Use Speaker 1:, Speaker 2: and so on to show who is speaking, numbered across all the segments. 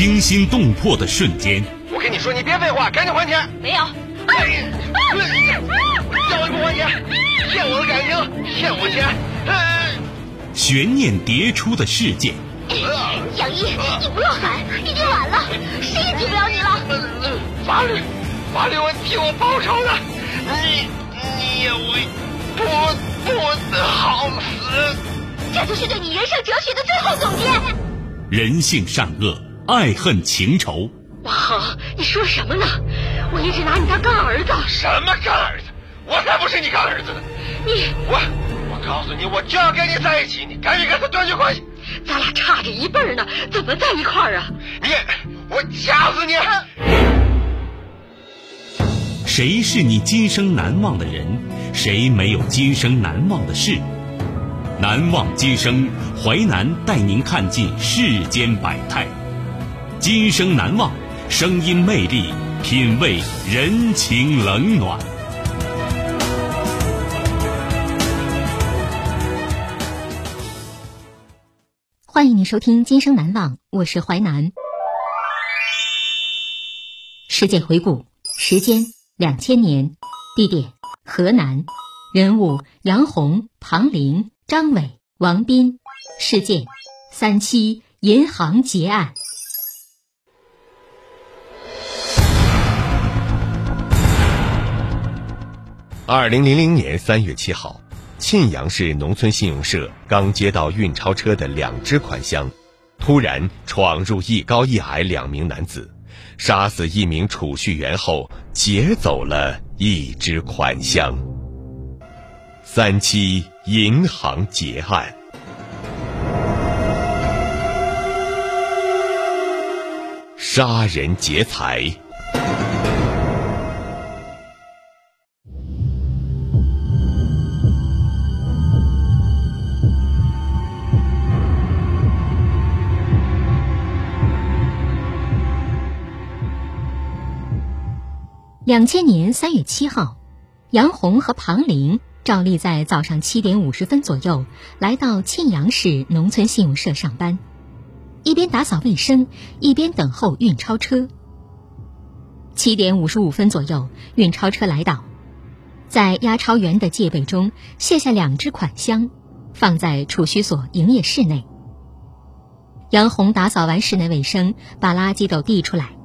Speaker 1: 惊心动魄的瞬间。
Speaker 2: 我跟你说，你别废话，赶紧还钱。
Speaker 3: 没有。
Speaker 2: 叫你不还钱，骗我的感情，骗我钱。
Speaker 1: 悬念迭出的事件。
Speaker 3: 杨毅，你不要喊，已经晚了，谁也救不了你了。
Speaker 2: 法律，法律会替我报仇的。你，你也会不不好死。
Speaker 3: 这就是对你人生哲学的最后总结。
Speaker 1: 人性善恶，爱恨情仇。
Speaker 3: 王恒，你说什么呢？我一直拿你当干儿子。
Speaker 2: 什么干儿子？我才不是你干儿子呢！
Speaker 3: 你
Speaker 2: 我我告诉你，我就要跟你在一起，你赶紧跟他断绝关系。
Speaker 3: 咱俩差着一辈儿呢，怎么在一块儿啊？
Speaker 2: 你，我掐死你！
Speaker 1: 谁是你今生难忘的人？谁没有今生难忘的事？难忘今生，淮南带您看尽世间百态。今生难忘，声音魅力，品味人情冷暖。
Speaker 4: 欢迎您收听《今生难忘》，我是淮南。事件回顾：时间两千年，地点河南，人物杨红、庞玲、张伟、王斌，事件三七银行劫案。
Speaker 5: 二零零零年三月七号。沁阳市农村信用社刚接到运钞车的两只款箱，突然闯入一高一矮两名男子，杀死一名储蓄员后劫走了一只款箱。三七银行劫案，杀人劫财。
Speaker 4: 两千年三月七号，杨红和庞玲照例在早上七点五十分左右来到沁阳市农村信用社上班，一边打扫卫生，一边等候运钞车。七点五十五分左右，运钞车来到，在押钞员的戒备中卸下两只款箱，放在储蓄所营业室内。杨红打扫完室内卫生，把垃圾都递出来。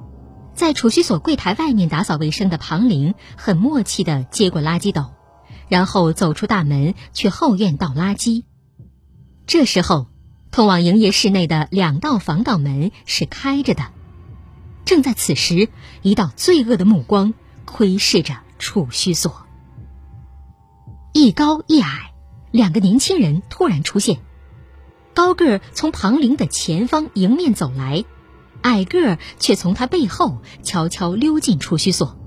Speaker 4: 在储蓄所柜台外面打扫卫生的庞玲很默契地接过垃圾斗，然后走出大门去后院倒垃圾。这时候，通往营业室内的两道防盗门是开着的。正在此时，一道罪恶的目光窥视着储蓄所。一高一矮两个年轻人突然出现，高个儿从庞玲的前方迎面走来。矮个儿却从他背后悄悄溜进储蓄所。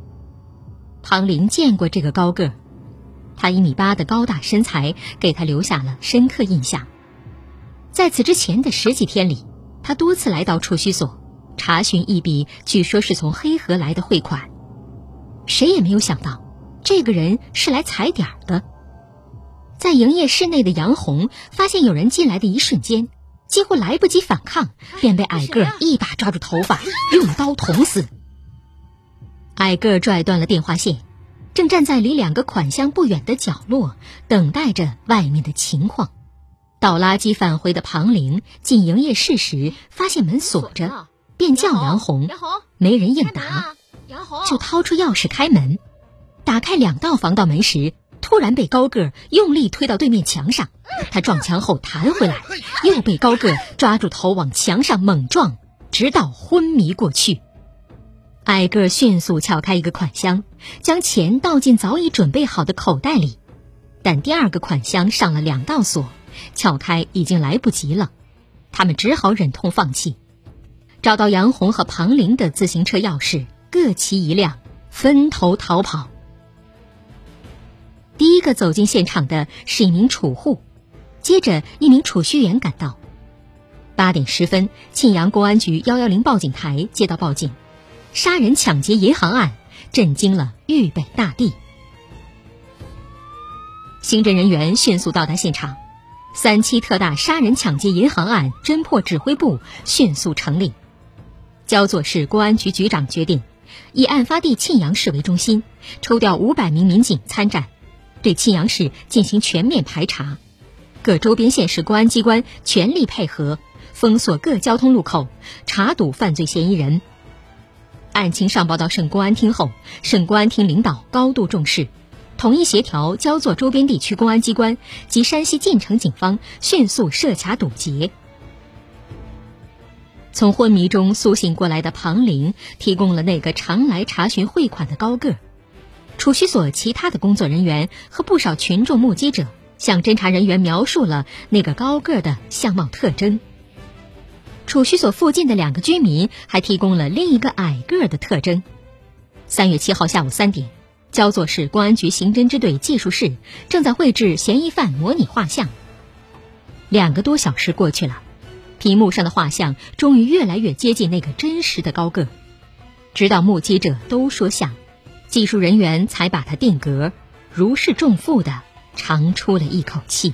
Speaker 4: 唐玲见过这个高个儿，他一米八的高大身材给他留下了深刻印象。在此之前的十几天里，他多次来到储蓄所，查询一笔据说是从黑河来的汇款。谁也没有想到，这个人是来踩点儿的。在营业室内的杨红发现有人进来的一瞬间。几乎来不及反抗，便被矮个一把抓住头发，用刀捅死。矮个拽断了电话线，正站在离两个款箱不远的角落，等待着外面的情况。倒垃圾返回的庞玲进营业室时，发现门锁着，便叫杨红，没人应答，就掏出钥匙开门。打开两道防盗门时，突然被高个用力推到对面墙上。他撞墙后弹回来，又被高个抓住头往墙上猛撞，直到昏迷过去。矮个迅速撬开一个款箱，将钱倒进早已准备好的口袋里，但第二个款箱上了两道锁，撬开已经来不及了。他们只好忍痛放弃。找到杨红和庞玲的自行车钥匙，各骑一辆，分头逃跑。第一个走进现场的是一名储户。接着，一名储蓄员赶到。八点十分，庆阳公安局幺幺零报警台接到报警，杀人抢劫银行案震惊了豫北大地。刑侦人员迅速到达现场，三七特大杀人抢劫银行案侦破指挥部迅速成立。焦作市公安局局长决定，以案发地庆阳市为中心，抽调五百名民警参战，对沁阳市进行全面排查。各周边县市公安机关全力配合，封锁各交通路口，查堵犯罪嫌疑人。案情上报到省公安厅后，省公安厅领导高度重视，统一协调焦作周边地区公安机关及山西晋城警方，迅速设卡堵截。从昏迷中苏醒过来的庞玲提供了那个常来查询汇款的高个儿。储蓄所其他的工作人员和不少群众目击者向侦查人员描述了那个高个的相貌特征。储蓄所附近的两个居民还提供了另一个矮个的特征。三月七号下午三点，焦作市公安局刑侦支队技术室正在绘制嫌疑犯模拟画像。两个多小时过去了，屏幕上的画像终于越来越接近那个真实的高个，直到目击者都说像，技术人员才把它定格，如释重负的长出了一口气。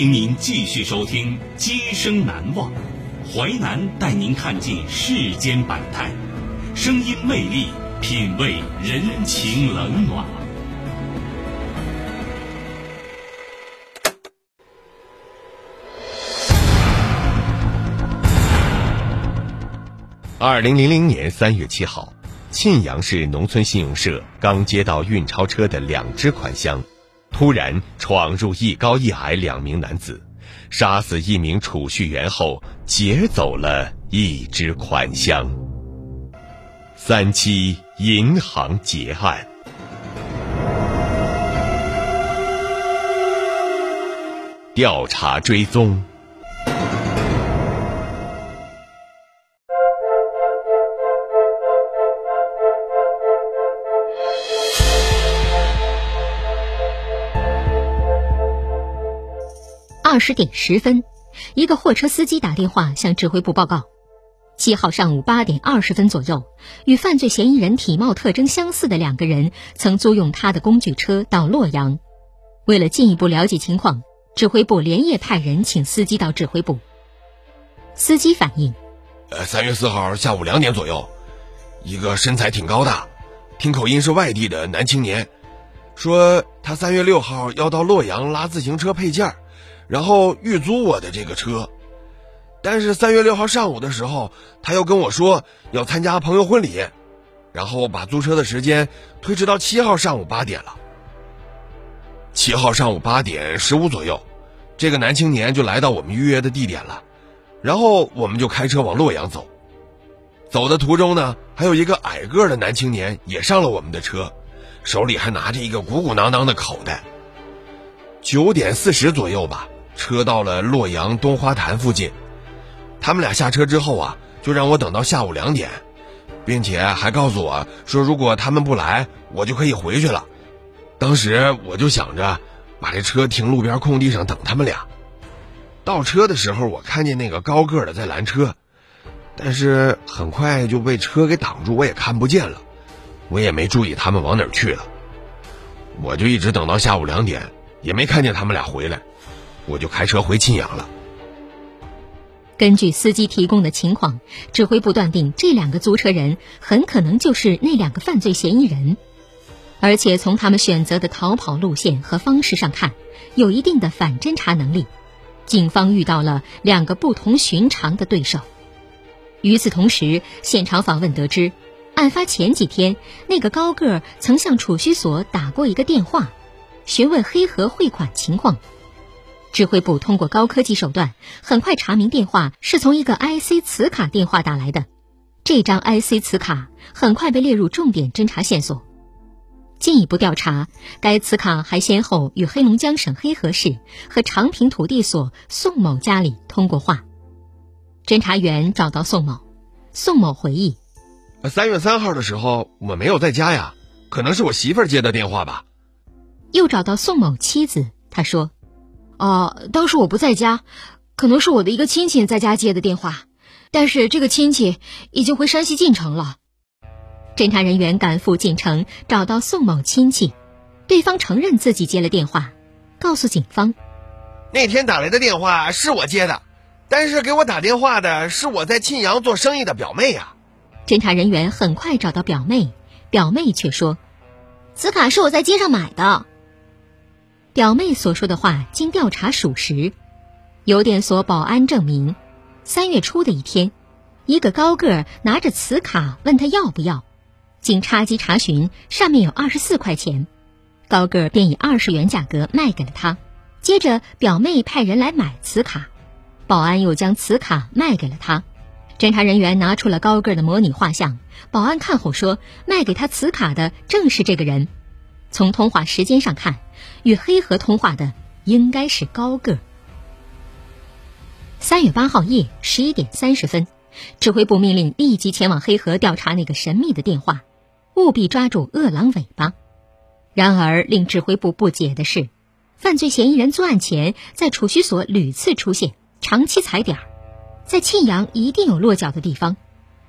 Speaker 1: 迎您继续收听《今生难忘》，淮南带您看尽世间百态，声音魅力，品味人情冷暖。
Speaker 5: 二零零零年三月七号，沁阳市农村信用社刚接到运钞车的两只款项。突然闯入一高一矮两名男子，杀死一名储蓄员后劫走了一只款项。三七银行劫案，调查追踪。
Speaker 4: 二十点十分，一个货车司机打电话向指挥部报告：七号上午八点二十分左右，与犯罪嫌疑人体貌特征相似的两个人曾租用他的工具车到洛阳。为了进一步了解情况，指挥部连夜派人请司机到指挥部。司机反映：
Speaker 6: 呃，三月四号下午两点左右，一个身材挺高大，听口音是外地的男青年，说他三月六号要到洛阳拉自行车配件儿。然后预租我的这个车，但是三月六号上午的时候，他又跟我说要参加朋友婚礼，然后把租车的时间推迟到七号上午八点了。七号上午八点十五左右，这个男青年就来到我们预约的地点了，然后我们就开车往洛阳走。走的途中呢，还有一个矮个的男青年也上了我们的车，手里还拿着一个鼓鼓囊囊的口袋。九点四十左右吧。车到了洛阳东花坛附近，他们俩下车之后啊，就让我等到下午两点，并且还告诉我说，如果他们不来，我就可以回去了。当时我就想着把这车停路边空地上等他们俩。倒车的时候，我看见那个高个的在拦车，但是很快就被车给挡住，我也看不见了，我也没注意他们往哪儿去了。我就一直等到下午两点，也没看见他们俩回来。我就开车回沁阳了。
Speaker 4: 根据司机提供的情况，指挥部断定这两个租车人很可能就是那两个犯罪嫌疑人，而且从他们选择的逃跑路线和方式上看，有一定的反侦查能力。警方遇到了两个不同寻常的对手。与此同时，现场访问得知，案发前几天，那个高个儿曾向储蓄所打过一个电话，询问黑河汇款情况。指挥部通过高科技手段，很快查明电话是从一个 IC 磁卡电话打来的。这张 IC 磁卡很快被列入重点侦查线索。进一步调查，该磁卡还先后与黑龙江省黑河市和长平土地所宋某家里通过话。侦查员找到宋某，宋某回忆：
Speaker 6: 三月三号的时候我没有在家呀，可能是我媳妇儿接的电话吧。
Speaker 4: 又找到宋某妻子，他说。哦，当时我不在家，可能是我的一个亲戚在家接的电话，但是这个亲戚已经回山西晋城了。侦查人员赶赴晋城，找到宋某亲戚，对方承认自己接了电话，告诉警方，
Speaker 6: 那天打来的电话是我接的，但是给我打电话的是我在沁阳做生意的表妹呀。
Speaker 4: 侦查人员很快找到表妹，表妹却说，
Speaker 3: 此卡是我在街上买的。
Speaker 4: 表妹所说的话经调查属实，邮电所保安证明，三月初的一天，一个高个儿拿着磁卡问他要不要，经插机查询，上面有二十四块钱，高个儿便以二十元价格卖给了他。接着表妹派人来买磁卡，保安又将磁卡卖给了他。侦查人员拿出了高个儿的模拟画像，保安看后说，卖给他磁卡的正是这个人。从通话时间上看。与黑河通话的应该是高个。三月八号夜十一点三十分，指挥部命令立即前往黑河调查那个神秘的电话，务必抓住恶狼尾巴。然而，令指挥部不解的是，犯罪嫌疑人作案前在储蓄所屡次出现，长期踩点儿，在沁阳一定有落脚的地方。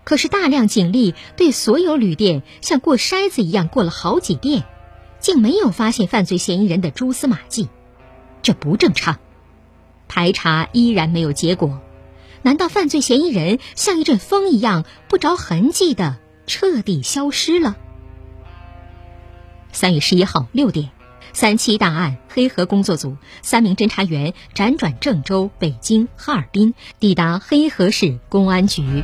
Speaker 4: 可是，大量警力对所有旅店像过筛子一样过了好几遍。竟没有发现犯罪嫌疑人的蛛丝马迹，这不正常。排查依然没有结果，难道犯罪嫌疑人像一阵风一样不着痕迹的彻底消失了？三月十一号六点，三七大案黑河工作组三名侦查员辗转郑州、北京、哈尔滨，抵达黑河市公安局。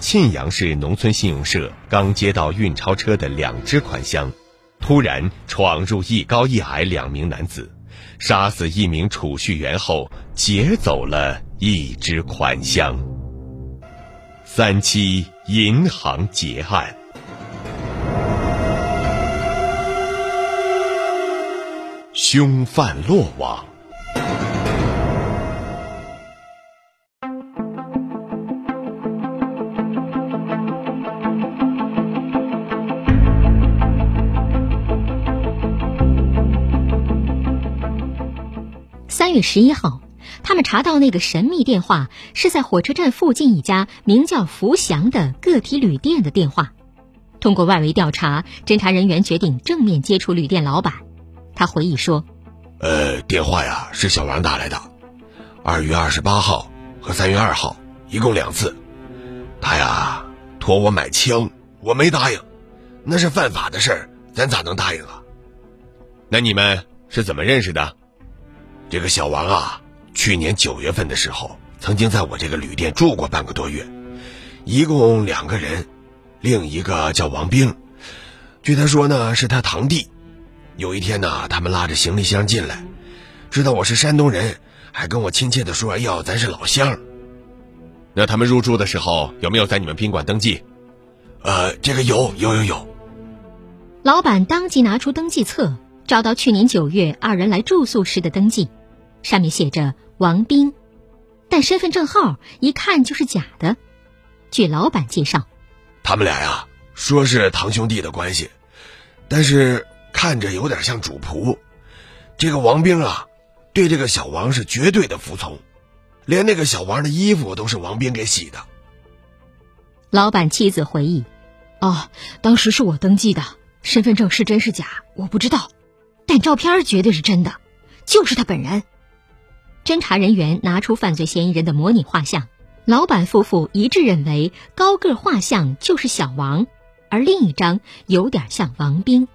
Speaker 5: 沁阳市农村信用社刚接到运钞车的两只款箱，突然闯入一高一矮两名男子，杀死一名储蓄员后劫走了一只款箱。三七银行劫案，凶犯落网。
Speaker 4: 三月十一号，他们查到那个神秘电话是在火车站附近一家名叫福祥的个体旅店的电话。通过外围调查，侦查人员决定正面接触旅店老板。他回忆说：“
Speaker 6: 呃，电话呀是小王打来的，二月二十八号和三月二号，一共两次。他呀托我买枪，我没答应，那是犯法的事儿，咱咋能答应啊？
Speaker 5: 那你们是怎么认识的？”
Speaker 6: 这个小王啊，去年九月份的时候，曾经在我这个旅店住过半个多月，一共两个人，另一个叫王兵，据他说呢是他堂弟。有一天呢，他们拉着行李箱进来，知道我是山东人，还跟我亲切的说要咱是老乡。
Speaker 5: 那他们入住的时候有没有在你们宾馆登记？
Speaker 6: 呃，这个有有有有。
Speaker 4: 老板当即拿出登记册，找到去年九月二人来住宿时的登记，上面写着王斌，但身份证号一看就是假的。据老板介绍，
Speaker 6: 他们俩呀说是堂兄弟的关系，但是看着有点像主仆。这个王兵啊，对这个小王是绝对的服从，连那个小王的衣服都是王兵给洗的。
Speaker 4: 老板妻子回忆：“
Speaker 7: 哦，当时是我登记的，身份证是真是假我不知道，但照片绝对是真的，就是他本人。”
Speaker 4: 侦查人员拿出犯罪嫌疑人的模拟画像，老板夫妇一致认为高个画像就是小王，而另一张有点像王兵。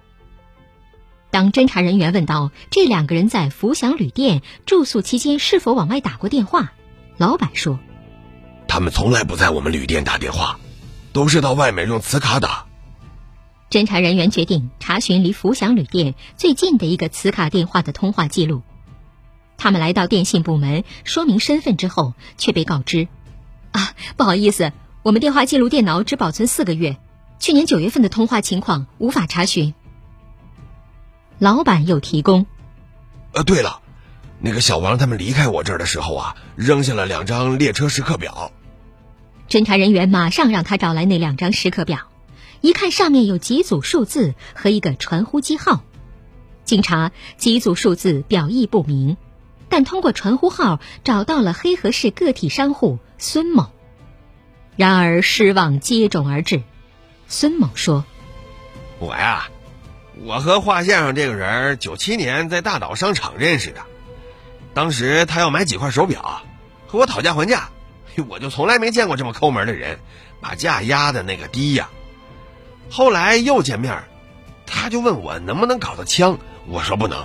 Speaker 4: 当侦查人员问到这两个人在福祥旅店住宿期间是否往外打过电话，老板说：“
Speaker 6: 他们从来不在我们旅店打电话。”都是到外面用磁卡打。
Speaker 4: 侦查人员决定查询离福祥旅店最近的一个磁卡电话的通话记录。他们来到电信部门说明身份之后，却被告知：“啊，不好意思，我们电话记录电脑只保存四个月，去年九月份的通话情况无法查询。”老板又提供：“
Speaker 6: 呃，对了，那个小王他们离开我这儿的时候啊，扔下了两张列车时刻表。”
Speaker 4: 侦查人员马上让他找来那两张时刻表，一看上面有几组数字和一个传呼机号。经查，几组数字表意不明，但通过传呼号找到了黑河市个体商户孙某。然而失望接踵而至，孙某说：“
Speaker 6: 我呀，我和画像上这个人九七年在大岛商场认识的，当时他要买几块手表，和我讨价还价。”我就从来没见过这么抠门的人，把价压的那个低呀。后来又见面，他就问我能不能搞到枪，我说不能。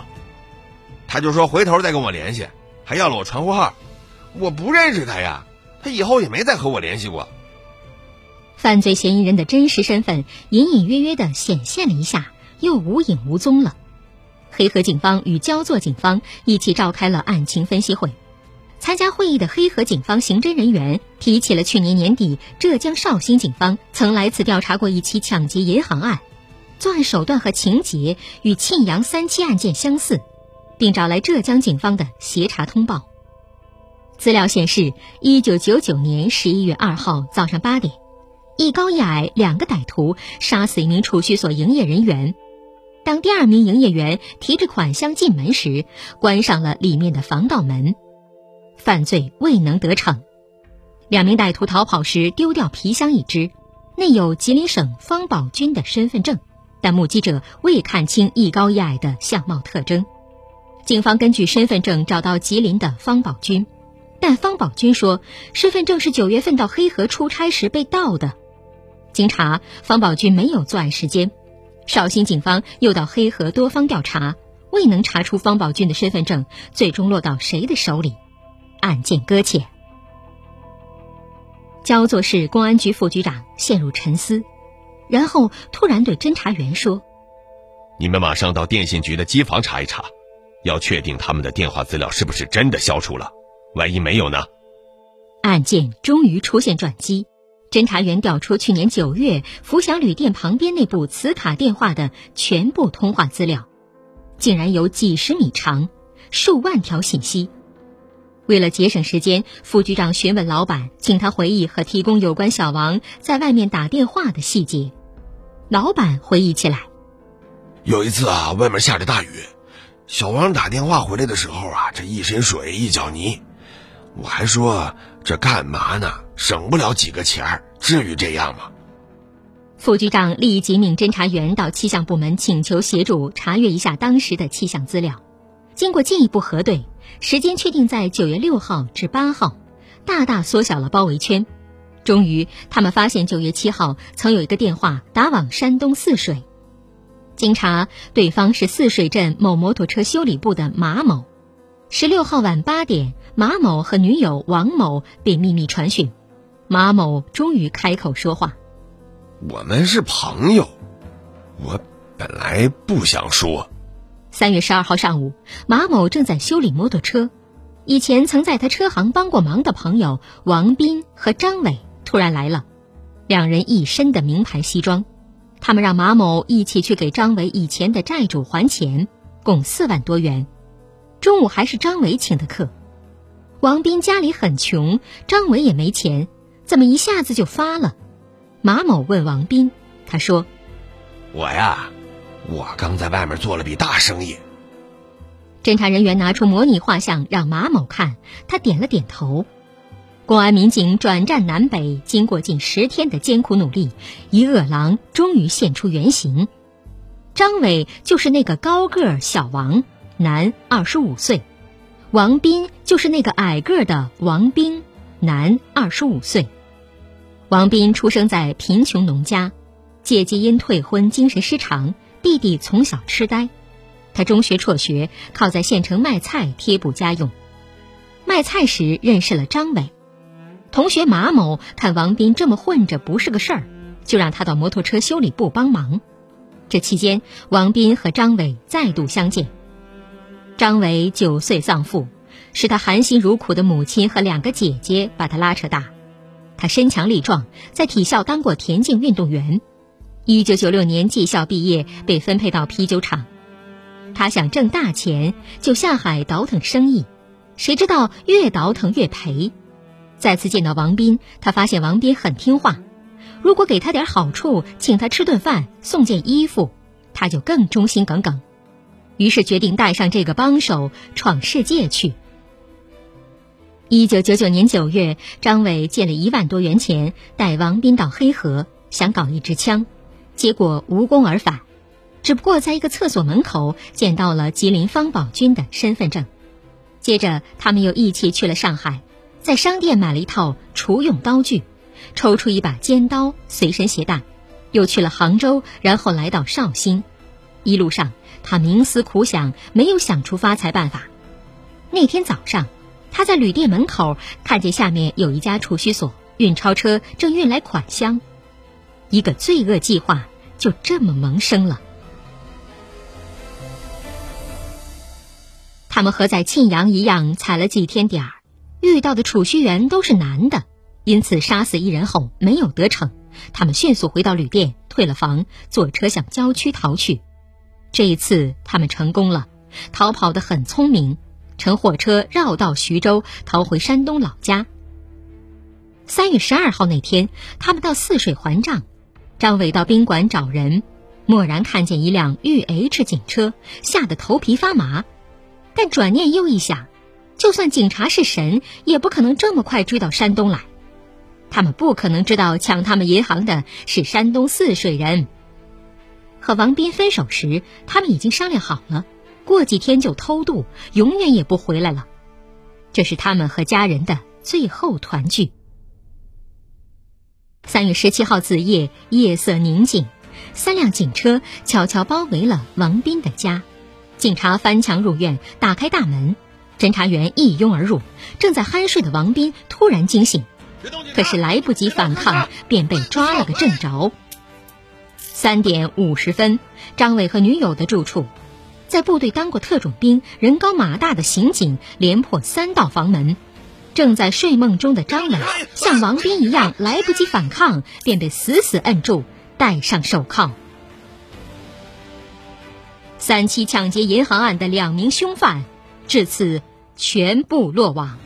Speaker 6: 他就说回头再跟我联系，还要了我传呼号。我不认识他呀，他以后也没再和我联系过。
Speaker 4: 犯罪嫌疑人的真实身份隐隐约约的显现了一下，又无影无踪了。黑河警方与焦作警方一起召开了案情分析会。参加会议的黑河警方刑侦人员提起了去年年底浙江绍兴警方曾来此调查过一起抢劫银行案，作案手段和情节与沁阳三七案件相似，并找来浙江警方的协查通报。资料显示，一九九九年十一月二号早上八点，一高一矮两个歹徒杀死一名储蓄所营业人员。当第二名营业员提着款箱进门时，关上了里面的防盗门。犯罪未能得逞，两名歹徒逃跑时丢掉皮箱一只，内有吉林省方宝军的身份证，但目击者未看清一高一矮的相貌特征。警方根据身份证找到吉林的方宝军，但方宝军说身份证是九月份到黑河出差时被盗的。经查，方宝军没有作案时间。绍兴警方又到黑河多方调查，未能查出方宝军的身份证，最终落到谁的手里？案件搁浅，焦作市公安局副局长陷入沉思，然后突然对侦查员说：“
Speaker 5: 你们马上到电信局的机房查一查，要确定他们的电话资料是不是真的消除了。万一没有呢？”
Speaker 4: 案件终于出现转机，侦查员调出去年九月福祥旅店旁边那部磁卡电话的全部通话资料，竟然有几十米长，数万条信息。为了节省时间，副局长询问老板，请他回忆和提供有关小王在外面打电话的细节。老板回忆起来，
Speaker 6: 有一次啊，外面下着大雨，小王打电话回来的时候啊，这一身水一脚泥，我还说这干嘛呢？省不了几个钱，至于这样吗？
Speaker 4: 副局长立即命侦查员到气象部门请求协助查阅一下当时的气象资料。经过进一步核对。时间确定在九月六号至八号，大大缩小了包围圈。终于，他们发现九月七号曾有一个电话打往山东泗水。经查，对方是泗水镇某摩托车修理部的马某。十六号晚八点，马某和女友王某被秘密传讯，马某终于开口说话：“
Speaker 6: 我们是朋友，我本来不想说。”
Speaker 4: 三月十二号上午，马某正在修理摩托车，以前曾在他车行帮过忙的朋友王斌和张伟突然来了，两人一身的名牌西装，他们让马某一起去给张伟以前的债主还钱，共四万多元。中午还是张伟请的客，王斌家里很穷，张伟也没钱，怎么一下子就发了？马某问王斌，他说：“
Speaker 6: 我呀，我刚在外面做了笔大生意。”
Speaker 4: 侦查人员拿出模拟画像让马某看，他点了点头。公安民警转战南北，经过近十天的艰苦努力，一恶狼终于现出原形。张伟就是那个高个儿小王。男，二十五岁，王斌就是那个矮个儿的王兵，男，二十五岁。王斌出生在贫穷农家，姐姐因退婚精神失常，弟弟从小痴呆，他中学辍学，靠在县城卖菜贴补家用。卖菜时认识了张伟，同学马某看王斌这么混着不是个事儿，就让他到摩托车修理部帮忙。这期间，王斌和张伟再度相见。张伟九岁丧父，是他含辛茹苦的母亲和两个姐姐把他拉扯大。他身强力壮，在体校当过田径运动员。一九九六年技校毕业，被分配到啤酒厂。他想挣大钱，就下海倒腾生意，谁知道越倒腾越赔。再次见到王斌，他发现王斌很听话，如果给他点好处，请他吃顿饭，送件衣服，他就更忠心耿耿。于是决定带上这个帮手闯世界去。一九九九年九月，张伟借了一万多元钱，带王斌到黑河，想搞一支枪，结果无功而返。只不过在一个厕所门口见到了吉林方宝军的身份证。接着，他们又一起去了上海，在商店买了一套厨用刀具，抽出一把尖刀随身携带，又去了杭州，然后来到绍兴。一路上。他冥思苦想，没有想出发财办法。那天早上，他在旅店门口看见下面有一家储蓄所，运钞车正运来款项，一个罪恶计划就这么萌生了。他们和在庆阳一样，踩了几天点儿，遇到的储蓄员都是男的，因此杀死一人后没有得逞。他们迅速回到旅店，退了房，坐车向郊区逃去。这一次，他们成功了，逃跑得很聪明，乘火车绕道徐州，逃回山东老家。三月十二号那天，他们到泗水还账，张伟到宾馆找人，蓦然看见一辆豫 H 警车，吓得头皮发麻。但转念又一想，就算警察是神，也不可能这么快追到山东来，他们不可能知道抢他们银行的是山东泗水人。和王斌分手时，他们已经商量好了，过几天就偷渡，永远也不回来了。这是他们和家人的最后团聚。三月十七号子夜，夜色宁静，三辆警车悄悄包围了王斌的家。警察翻墙入院，打开大门，侦查员一拥而入。正在酣睡的王斌突然惊醒，可是来不及反抗，便被抓了个正着。三点五十分，张伟和女友的住处，在部队当过特种兵、人高马大的刑警连破三道房门。正在睡梦中的张伟像王斌一样来不及反抗，便被死死摁住，戴上手铐。三起抢劫银行案的两名凶犯，至此全部落网。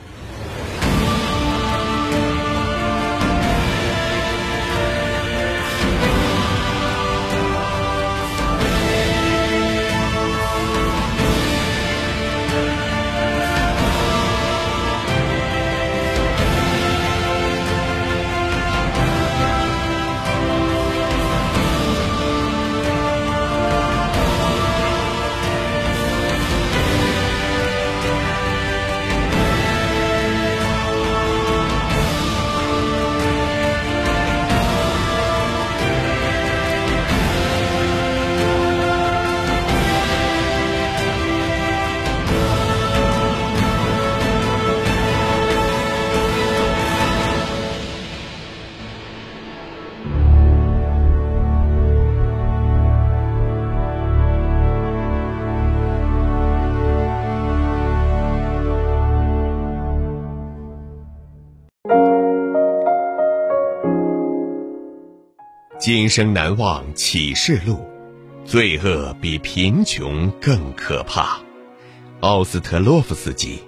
Speaker 5: 今生难忘启示录，罪恶比贫穷更可怕。奥斯特洛夫斯基。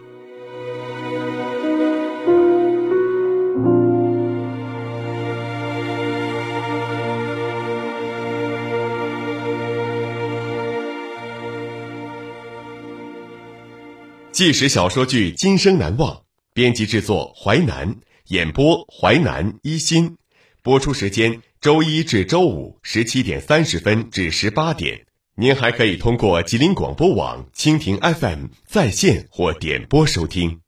Speaker 5: 纪实小说剧《今生难忘》，编辑制作淮南，演播淮南一心，播出时间周一至周五十七点三十分至十八点。您还可以通过吉林广播网、蜻蜓 FM 在线或点播收听。